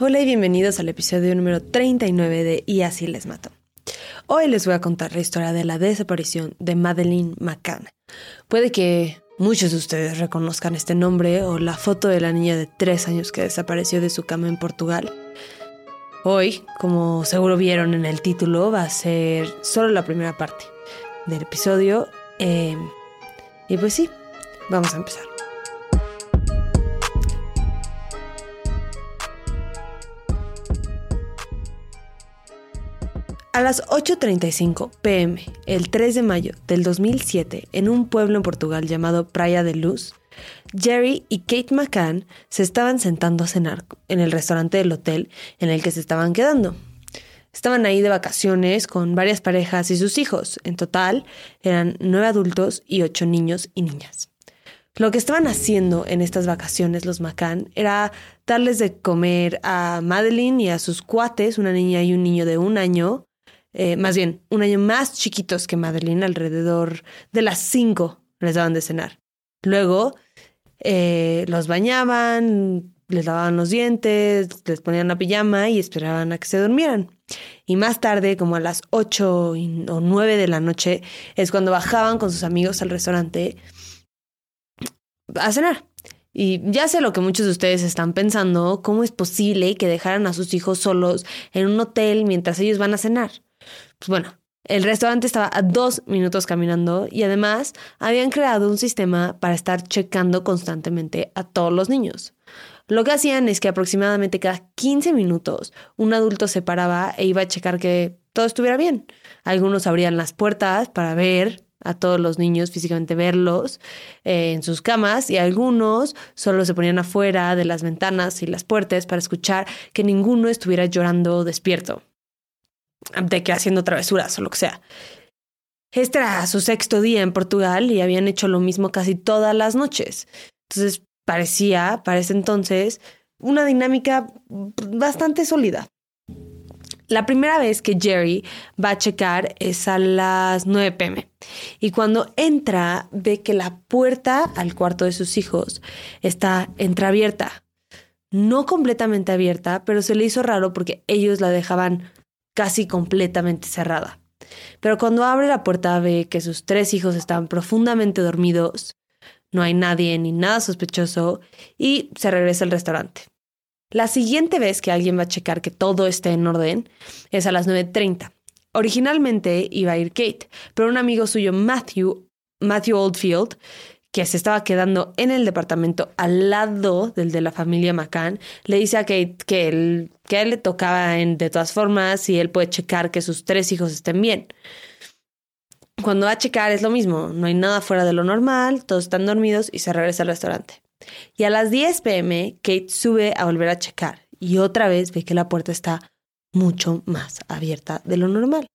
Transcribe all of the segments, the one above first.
Hola y bienvenidos al episodio número 39 de Y así les mato. Hoy les voy a contar la historia de la desaparición de Madeleine McCann. Puede que muchos de ustedes reconozcan este nombre o la foto de la niña de 3 años que desapareció de su cama en Portugal. Hoy, como seguro vieron en el título, va a ser solo la primera parte del episodio. Eh, y pues sí, vamos a empezar. A las 8.35 pm, el 3 de mayo del 2007, en un pueblo en Portugal llamado Praia de Luz, Jerry y Kate McCann se estaban sentando a cenar en el restaurante del hotel en el que se estaban quedando. Estaban ahí de vacaciones con varias parejas y sus hijos. En total eran nueve adultos y ocho niños y niñas. Lo que estaban haciendo en estas vacaciones los McCann era darles de comer a Madeline y a sus cuates, una niña y un niño de un año, eh, más bien un año más chiquitos que Madeline, alrededor de las cinco les daban de cenar. Luego eh, los bañaban, les lavaban los dientes, les ponían la pijama y esperaban a que se durmieran. Y más tarde, como a las ocho o nueve de la noche, es cuando bajaban con sus amigos al restaurante a cenar. Y ya sé lo que muchos de ustedes están pensando, ¿cómo es posible que dejaran a sus hijos solos en un hotel mientras ellos van a cenar? Pues bueno, el restaurante estaba a dos minutos caminando y además habían creado un sistema para estar checando constantemente a todos los niños. Lo que hacían es que aproximadamente cada 15 minutos un adulto se paraba e iba a checar que todo estuviera bien. Algunos abrían las puertas para ver a todos los niños, físicamente verlos eh, en sus camas y algunos solo se ponían afuera de las ventanas y las puertas para escuchar que ninguno estuviera llorando despierto de que haciendo travesuras o lo que sea. Este era su sexto día en Portugal y habían hecho lo mismo casi todas las noches. Entonces parecía, para ese entonces, una dinámica bastante sólida. La primera vez que Jerry va a checar es a las 9 pm y cuando entra ve que la puerta al cuarto de sus hijos está entreabierta. No completamente abierta, pero se le hizo raro porque ellos la dejaban casi completamente cerrada. Pero cuando abre la puerta ve que sus tres hijos están profundamente dormidos, no hay nadie ni nada sospechoso y se regresa al restaurante. La siguiente vez que alguien va a checar que todo esté en orden es a las 9.30. Originalmente iba a ir Kate, pero un amigo suyo, Matthew, Matthew Oldfield, que se estaba quedando en el departamento al lado del de la familia McCann, le dice a Kate que, él, que él le tocaba en, de todas formas y él puede checar que sus tres hijos estén bien. Cuando va a checar es lo mismo, no hay nada fuera de lo normal, todos están dormidos y se regresa al restaurante. Y a las 10 pm, Kate sube a volver a checar y otra vez ve que la puerta está mucho más abierta de lo normal.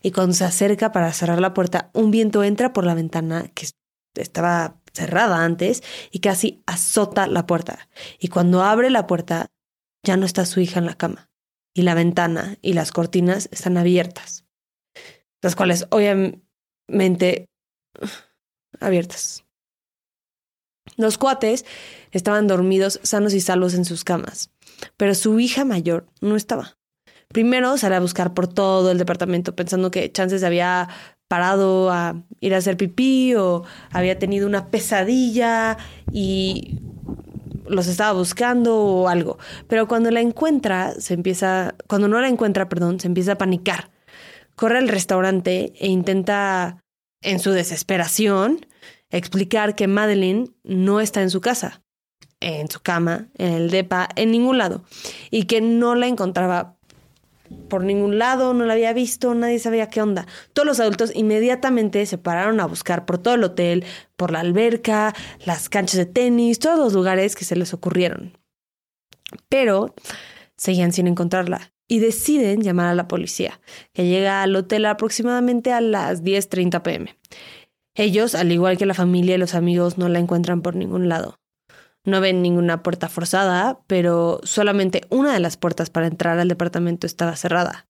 Y cuando se acerca para cerrar la puerta, un viento entra por la ventana que estaba cerrada antes y casi azota la puerta. Y cuando abre la puerta, ya no está su hija en la cama. Y la ventana y las cortinas están abiertas. Las cuales obviamente abiertas. Los cuates estaban dormidos sanos y salvos en sus camas, pero su hija mayor no estaba. Primero sale a buscar por todo el departamento pensando que chances había parado a ir a hacer pipí o había tenido una pesadilla y los estaba buscando o algo. Pero cuando la encuentra, se empieza, cuando no la encuentra, perdón, se empieza a panicar. Corre al restaurante e intenta, en su desesperación, explicar que Madeline no está en su casa, en su cama, en el DEPA, en ningún lado, y que no la encontraba por ningún lado, no la había visto, nadie sabía qué onda. Todos los adultos inmediatamente se pararon a buscar por todo el hotel, por la alberca, las canchas de tenis, todos los lugares que se les ocurrieron. Pero seguían sin encontrarla y deciden llamar a la policía, que llega al hotel aproximadamente a las 10.30 pm. Ellos, al igual que la familia y los amigos, no la encuentran por ningún lado. No ven ninguna puerta forzada, pero solamente una de las puertas para entrar al departamento estaba cerrada.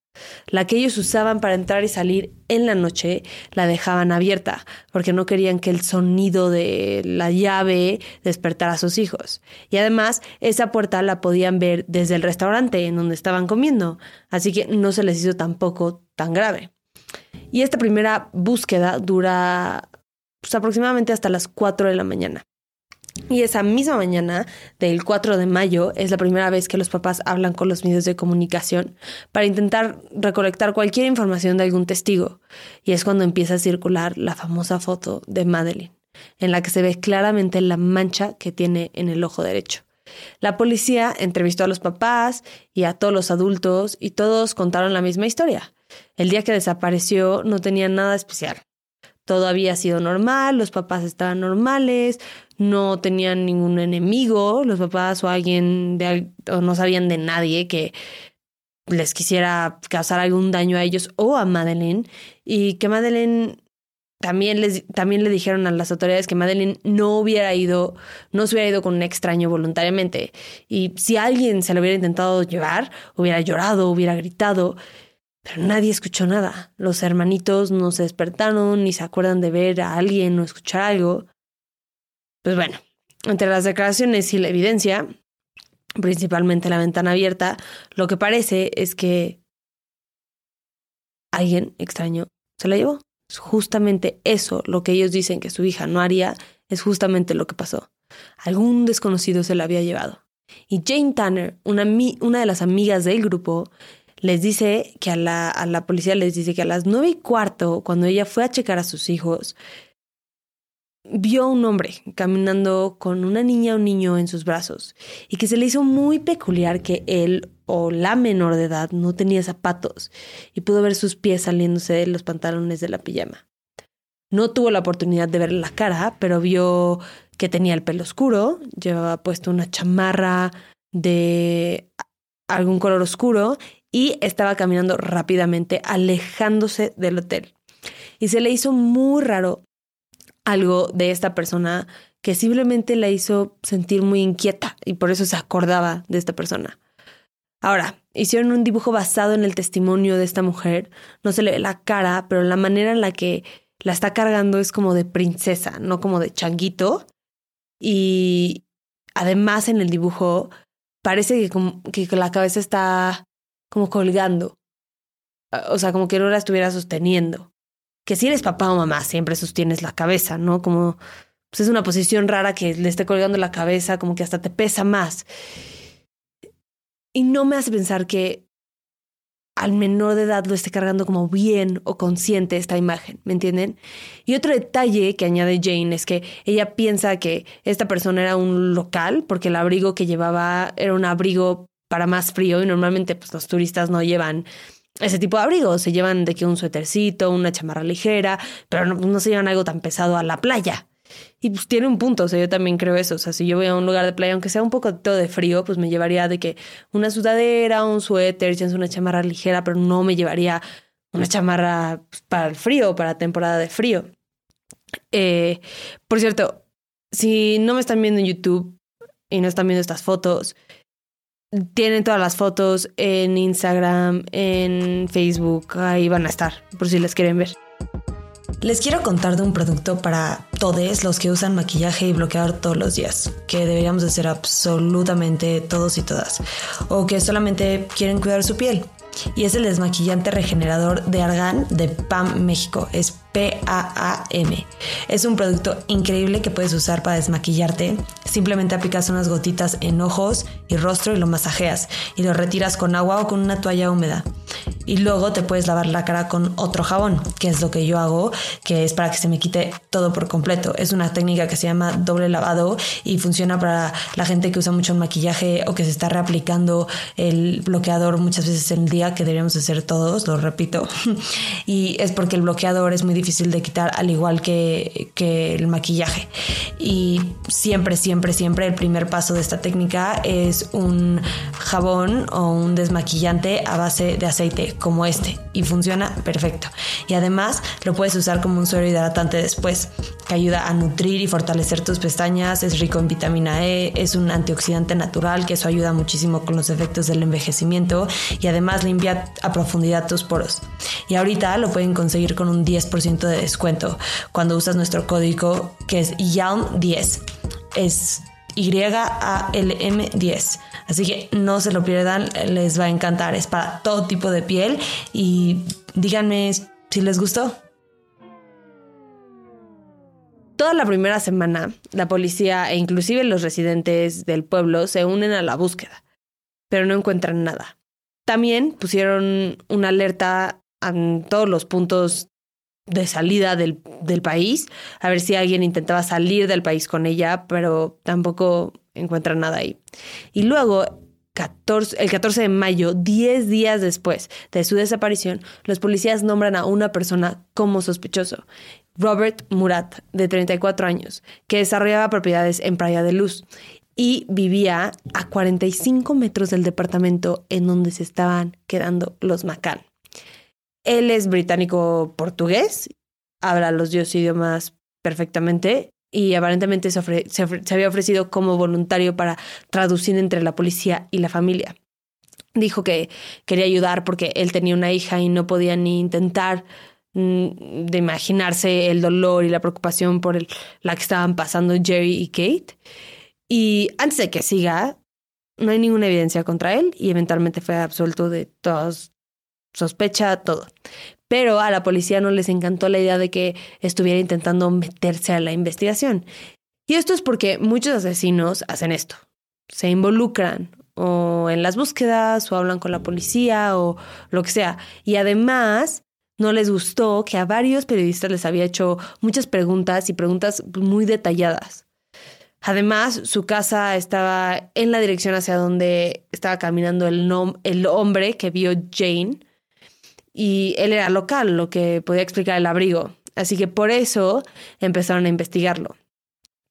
La que ellos usaban para entrar y salir en la noche la dejaban abierta porque no querían que el sonido de la llave despertara a sus hijos. Y además esa puerta la podían ver desde el restaurante en donde estaban comiendo, así que no se les hizo tampoco tan grave. Y esta primera búsqueda dura pues, aproximadamente hasta las 4 de la mañana. Y esa misma mañana del 4 de mayo es la primera vez que los papás hablan con los medios de comunicación para intentar recolectar cualquier información de algún testigo. Y es cuando empieza a circular la famosa foto de Madeline, en la que se ve claramente la mancha que tiene en el ojo derecho. La policía entrevistó a los papás y a todos los adultos y todos contaron la misma historia. El día que desapareció no tenía nada especial todo había sido normal, los papás estaban normales, no tenían ningún enemigo, los papás o alguien de, o no sabían de nadie que les quisiera causar algún daño a ellos o a Madeleine. Y que Madeleine también les también le dijeron a las autoridades que Madeleine no hubiera ido no se hubiera ido con un extraño voluntariamente. Y si alguien se lo hubiera intentado llevar hubiera llorado hubiera gritado pero nadie escuchó nada. Los hermanitos no se despertaron ni se acuerdan de ver a alguien o escuchar algo. Pues bueno, entre las declaraciones y la evidencia, principalmente la ventana abierta, lo que parece es que alguien extraño se la llevó. Es justamente eso, lo que ellos dicen que su hija no haría, es justamente lo que pasó. Algún desconocido se la había llevado. Y Jane Tanner, una, una de las amigas del grupo, les dice que a la, a la policía les dice que a las nueve y cuarto, cuando ella fue a checar a sus hijos, vio a un hombre caminando con una niña o un niño en sus brazos y que se le hizo muy peculiar que él o la menor de edad no tenía zapatos y pudo ver sus pies saliéndose de los pantalones de la pijama. No tuvo la oportunidad de ver la cara, pero vio que tenía el pelo oscuro, llevaba puesto una chamarra de algún color oscuro y estaba caminando rápidamente, alejándose del hotel. Y se le hizo muy raro algo de esta persona que simplemente la hizo sentir muy inquieta y por eso se acordaba de esta persona. Ahora, hicieron un dibujo basado en el testimonio de esta mujer. No se le ve la cara, pero la manera en la que la está cargando es como de princesa, no como de changuito. Y además en el dibujo parece que, que la cabeza está como colgando. O sea, como que no la estuviera sosteniendo. Que si eres papá o mamá, siempre sostienes la cabeza, ¿no? Como pues es una posición rara que le esté colgando la cabeza, como que hasta te pesa más. Y no me hace pensar que al menor de edad lo esté cargando como bien o consciente esta imagen, ¿me entienden? Y otro detalle que añade Jane es que ella piensa que esta persona era un local porque el abrigo que llevaba era un abrigo para más frío y normalmente pues los turistas no llevan ese tipo de abrigo, se llevan de que un suétercito, una chamarra ligera, pero no, no se llevan algo tan pesado a la playa. Y pues tiene un punto, o sea, yo también creo eso. O sea, si yo voy a un lugar de playa, aunque sea un poco de frío, pues me llevaría de que una sudadera, un suéter, una chamarra ligera, pero no me llevaría una chamarra pues, para el frío, para temporada de frío. Eh, por cierto, si no me están viendo en YouTube y no están viendo estas fotos, tienen todas las fotos en Instagram, en Facebook, ahí van a estar, por si las quieren ver. Les quiero contar de un producto para todos los que usan maquillaje y bloqueador todos los días, que deberíamos hacer absolutamente todos y todas, o que solamente quieren cuidar su piel. Y es el desmaquillante regenerador de Argan de PAM México. Es P-A-A-M. Es un producto increíble que puedes usar para desmaquillarte. Simplemente aplicas unas gotitas en ojos y rostro y lo masajeas y lo retiras con agua o con una toalla húmeda. Y luego te puedes lavar la cara con otro jabón, que es lo que yo hago, que es para que se me quite todo por completo. Es una técnica que se llama doble lavado y funciona para la gente que usa mucho maquillaje o que se está reaplicando el bloqueador muchas veces en el día, que deberíamos hacer todos, lo repito. y es porque el bloqueador es muy difícil de quitar al igual que, que el maquillaje. Y siempre, siempre, siempre el primer paso de esta técnica es un jabón o un desmaquillante a base de aceite como este, y funciona perfecto. Y además lo puedes usar como un suero hidratante después, que ayuda a nutrir y fortalecer tus pestañas, es rico en vitamina E, es un antioxidante natural, que eso ayuda muchísimo con los efectos del envejecimiento y además limpia a profundidad tus poros. Y ahorita lo pueden conseguir con un 10% de descuento cuando usas nuestro código que es YALM10. Es Y-A-L-M-10. Así que no se lo pierdan, les va a encantar. Es para todo tipo de piel y díganme si les gustó. Toda la primera semana, la policía e inclusive los residentes del pueblo se unen a la búsqueda, pero no encuentran nada. También pusieron una alerta en todos los puntos de salida del, del, país, a ver si alguien intentaba salir del país con ella, pero tampoco encuentran nada ahí. Y luego, 14, el 14 de mayo, 10 días después de su desaparición, los policías nombran a una persona como sospechoso, Robert Murat, de 34 años, que desarrollaba propiedades en Playa de Luz y vivía a 45 metros del departamento en donde se estaban quedando los McCann. Él es británico-portugués, habla los dos idiomas perfectamente y aparentemente se, había ofrecido como voluntario para traducir entre la policía y la familia. Dijo que quería ayudar porque él tenía una hija y no podía ni intentar mm, de imaginarse el dolor y la preocupación por la que estaban pasando Jerry y Kate. Y antes de que siga, no hay ninguna evidencia contra él y eventualmente fue absuelto de todos sospecha todo. Pero a la policía no les encantó la idea de que estuviera intentando meterse a la investigación. Y esto es porque muchos asesinos hacen esto. Se involucran o en las búsquedas o hablan con la policía o lo que sea. Y además no les gustó que a varios periodistas les había hecho muchas preguntas y preguntas muy detalladas. Además, su casa estaba en la dirección hacia donde estaba caminando el, el hombre que vio Jane y él era local, lo que podía explicar el abrigo. Así que por eso empezaron a investigarlo.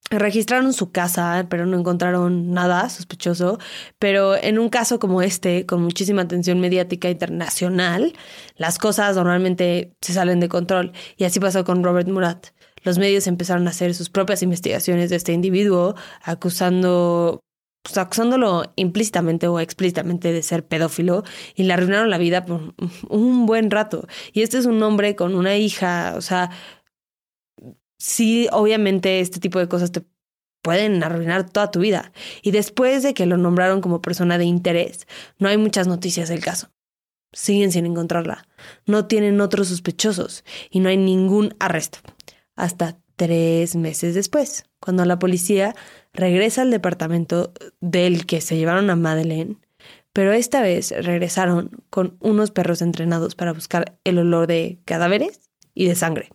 Registraron su casa, pero no encontraron nada sospechoso. Pero en un caso como este, con muchísima atención mediática internacional, las cosas normalmente se salen de control. Y así pasó con Robert Murat. Los medios empezaron a hacer sus propias investigaciones de este individuo, acusando pues, acusándolo implícitamente o explícitamente de ser pedófilo y le arruinaron la vida por un buen rato. Y este es un hombre con una hija, o sea, sí, obviamente este tipo de cosas te pueden arruinar toda tu vida. Y después de que lo nombraron como persona de interés, no hay muchas noticias del caso. Siguen sin encontrarla. No tienen otros sospechosos y no hay ningún arresto. Hasta tres meses después, cuando la policía regresa al departamento del que se llevaron a Madeleine, pero esta vez regresaron con unos perros entrenados para buscar el olor de cadáveres y de sangre.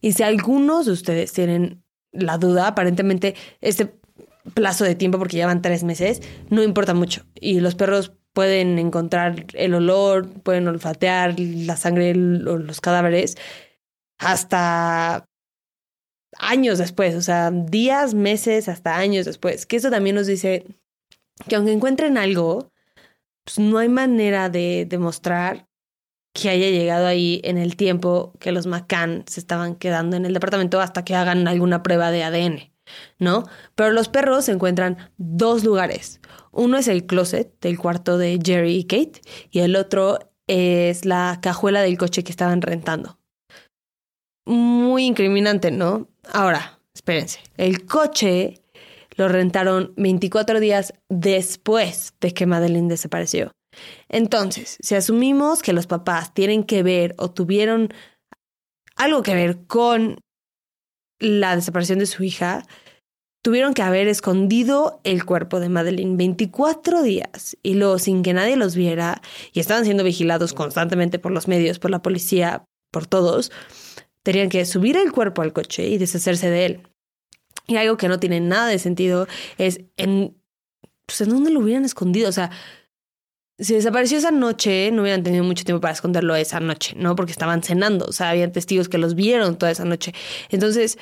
Y si algunos de ustedes tienen la duda, aparentemente este plazo de tiempo, porque llevan tres meses, no importa mucho. Y los perros pueden encontrar el olor, pueden olfatear la sangre o los cadáveres hasta años después, o sea, días, meses, hasta años después. Que eso también nos dice que aunque encuentren algo, pues no hay manera de demostrar que haya llegado ahí en el tiempo que los McCann se estaban quedando en el departamento hasta que hagan alguna prueba de ADN, ¿no? Pero los perros se encuentran dos lugares. Uno es el closet del cuarto de Jerry y Kate y el otro es la cajuela del coche que estaban rentando. Muy incriminante, ¿no? Ahora, espérense. El coche lo rentaron 24 días después de que Madeline desapareció. Entonces, si asumimos que los papás tienen que ver o tuvieron algo que ver con la desaparición de su hija, tuvieron que haber escondido el cuerpo de Madeline 24 días y luego sin que nadie los viera y estaban siendo vigilados constantemente por los medios, por la policía, por todos. Tenían que subir el cuerpo al coche y deshacerse de él. Y algo que no tiene nada de sentido es en, pues, ¿en dónde lo hubieran escondido? O sea, si desapareció esa noche, no hubieran tenido mucho tiempo para esconderlo esa noche, ¿no? Porque estaban cenando, o sea, habían testigos que los vieron toda esa noche. Entonces,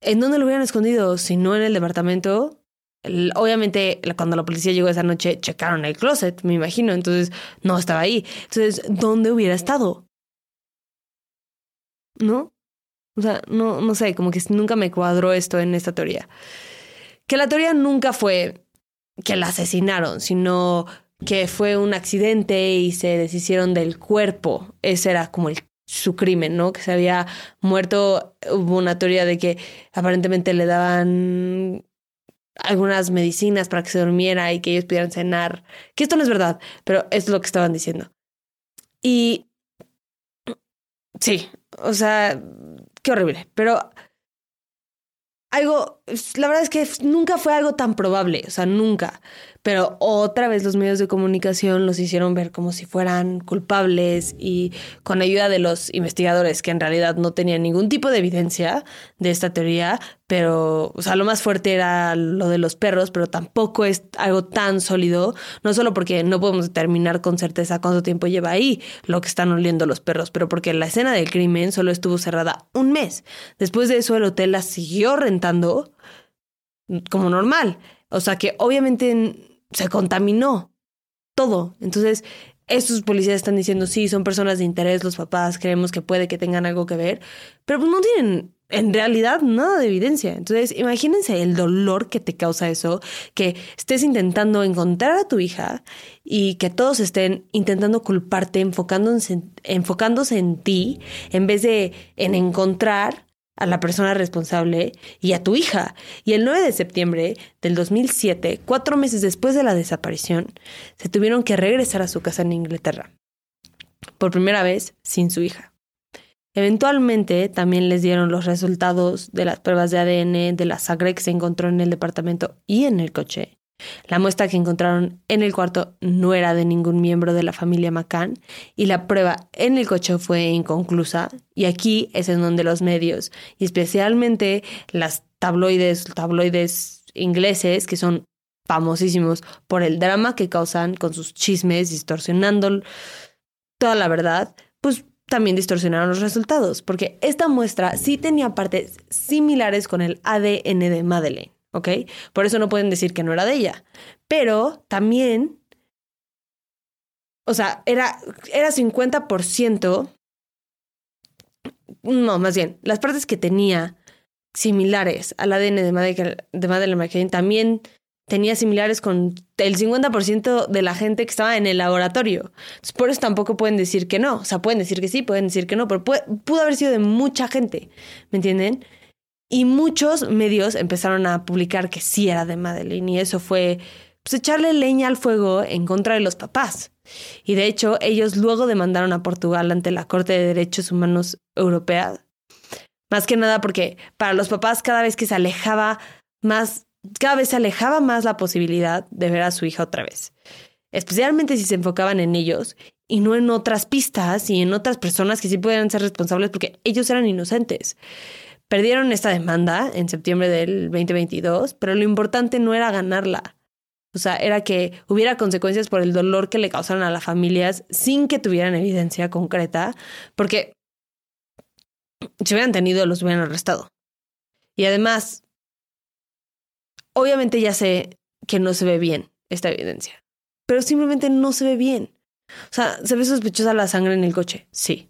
¿en dónde lo hubieran escondido? Si no en el departamento, obviamente, cuando la policía llegó esa noche, checaron el closet, me imagino. Entonces, no estaba ahí. Entonces, ¿dónde hubiera estado? ¿No? O sea, no, no sé, como que nunca me cuadró esto en esta teoría. Que la teoría nunca fue que la asesinaron, sino que fue un accidente y se deshicieron del cuerpo. Ese era como el, su crimen, ¿no? Que se había muerto. Hubo una teoría de que aparentemente le daban algunas medicinas para que se durmiera y que ellos pudieran cenar. Que esto no es verdad, pero es lo que estaban diciendo. Y sí, o sea, qué horrible. Pero algo, la verdad es que nunca fue algo tan probable, o sea, nunca. Pero otra vez los medios de comunicación los hicieron ver como si fueran culpables y con ayuda de los investigadores que en realidad no tenían ningún tipo de evidencia de esta teoría, pero, o sea, lo más fuerte era lo de los perros, pero tampoco es algo tan sólido, no solo porque no podemos determinar con certeza cuánto tiempo lleva ahí lo que están oliendo los perros, pero porque la escena del crimen solo estuvo cerrada un mes. Después de eso el hotel la siguió rentando como normal. O sea que obviamente se contaminó todo. Entonces, estos policías están diciendo, sí, son personas de interés, los papás, creemos que puede que tengan algo que ver, pero no tienen en realidad nada de evidencia. Entonces, imagínense el dolor que te causa eso, que estés intentando encontrar a tu hija y que todos estén intentando culparte, enfocándose, enfocándose en ti, en vez de en encontrar a la persona responsable y a tu hija. Y el 9 de septiembre del 2007, cuatro meses después de la desaparición, se tuvieron que regresar a su casa en Inglaterra. Por primera vez sin su hija. Eventualmente también les dieron los resultados de las pruebas de ADN de la sangre que se encontró en el departamento y en el coche. La muestra que encontraron en el cuarto no era de ningún miembro de la familia McCann y la prueba en el coche fue inconclusa y aquí es en donde los medios y especialmente las tabloides, tabloides ingleses que son famosísimos por el drama que causan con sus chismes distorsionando toda la verdad, pues también distorsionaron los resultados, porque esta muestra sí tenía partes similares con el ADN de Madeleine. ¿Ok? Por eso no pueden decir que no era de ella. Pero también, o sea, era, era 50%, no, más bien, las partes que tenía similares al ADN de Madeleine, de Madeleine también tenía similares con el 50% de la gente que estaba en el laboratorio. por eso tampoco pueden decir que no. O sea, pueden decir que sí, pueden decir que no, pero pudo haber sido de mucha gente. ¿Me entienden? Y muchos medios empezaron a publicar que sí era de Madeleine y eso fue pues, echarle leña al fuego en contra de los papás. Y de hecho, ellos luego demandaron a Portugal ante la Corte de Derechos Humanos Europea. Más que nada porque para los papás cada vez que se alejaba más, cada vez se alejaba más la posibilidad de ver a su hija otra vez. Especialmente si se enfocaban en ellos y no en otras pistas y en otras personas que sí pudieran ser responsables porque ellos eran inocentes. Perdieron esta demanda en septiembre del 2022, pero lo importante no era ganarla. O sea, era que hubiera consecuencias por el dolor que le causaron a las familias sin que tuvieran evidencia concreta, porque si hubieran tenido, los hubieran arrestado. Y además, obviamente ya sé que no se ve bien esta evidencia, pero simplemente no se ve bien. O sea, se ve sospechosa la sangre en el coche, sí.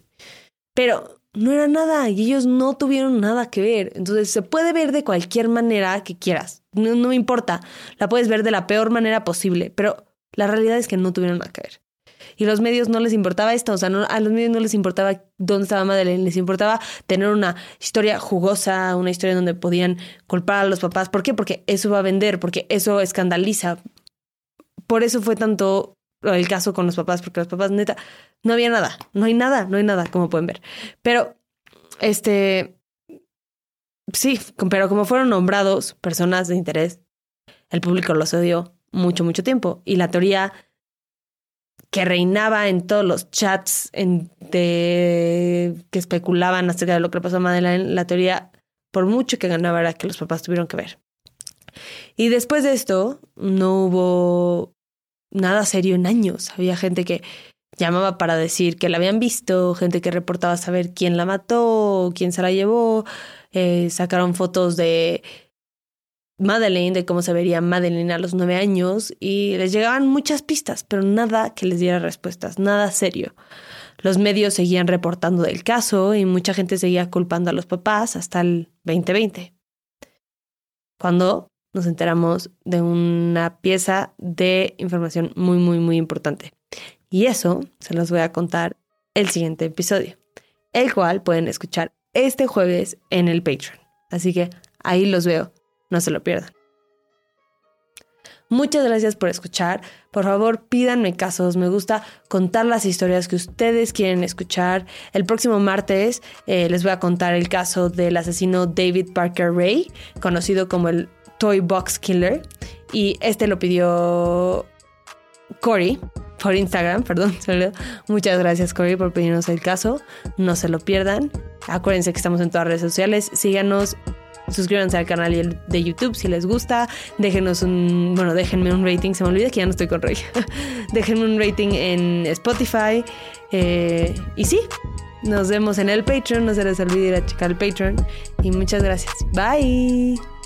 Pero no era nada y ellos no tuvieron nada que ver. Entonces se puede ver de cualquier manera que quieras. No, me importa. La puedes ver de la peor manera posible, pero la realidad es que no tuvieron nada que ver. Y los medios no les importaba esto, o sea, a los medios no les importaba dónde estaba Madeleine, les importaba tener una historia jugosa, una historia donde podían culpar a los papás. ¿Por qué? Porque eso va a vender, porque eso escandaliza. Por eso fue tanto el caso con los papás, porque los papás, neta, no había nada, no hay nada, no hay nada, como pueden ver. Pero, este, sí, pero como fueron nombrados personas de interés, el público los odió mucho, mucho tiempo. Y la teoría que reinaba en todos los chats en que especulaban acerca de lo que le pasó a Madeleine, la teoría, por mucho que ganaba, era que los papás tuvieron que ver. Y después de esto, no hubo nada serio en años. Había gente que llamaba para decir que la habían visto, gente que reportaba saber quién la mató, quién se la llevó, eh, sacaron fotos de Madeleine, de cómo se vería Madeleine a los nueve años, y les llegaban muchas pistas, pero nada que les diera respuestas, nada serio. Los medios seguían reportando del caso y mucha gente seguía culpando a los papás hasta el 2020. Cuando nos enteramos de una pieza de información muy, muy, muy importante. Y eso se los voy a contar el siguiente episodio, el cual pueden escuchar este jueves en el Patreon. Así que ahí los veo. No se lo pierdan. Muchas gracias por escuchar. Por favor, pídanme casos. Me gusta contar las historias que ustedes quieren escuchar. El próximo martes eh, les voy a contar el caso del asesino David Parker Ray, conocido como el Toy Box Killer. Y este lo pidió Cory por Instagram, perdón. Muchas gracias Cory por pedirnos el caso. No se lo pierdan. Acuérdense que estamos en todas las redes sociales. Síganos suscríbanse al canal de YouTube si les gusta, déjenos un, bueno, déjenme un rating, se me olvida que ya no estoy con Rey, déjenme un rating en Spotify. Eh, y sí, nos vemos en el Patreon, no se les olvide ir a checar el Patreon. Y muchas gracias, bye.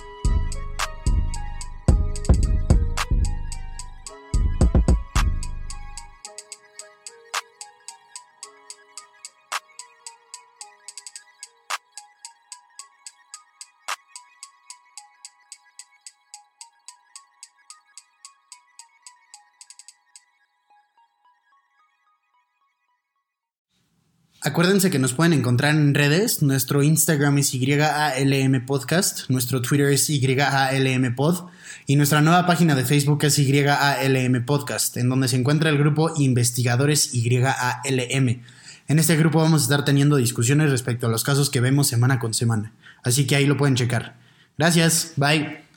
Acuérdense que nos pueden encontrar en redes. Nuestro Instagram es YALM Podcast, nuestro Twitter es YALM Pod y nuestra nueva página de Facebook es YALM Podcast, en donde se encuentra el grupo Investigadores YALM. En este grupo vamos a estar teniendo discusiones respecto a los casos que vemos semana con semana, así que ahí lo pueden checar. Gracias, bye.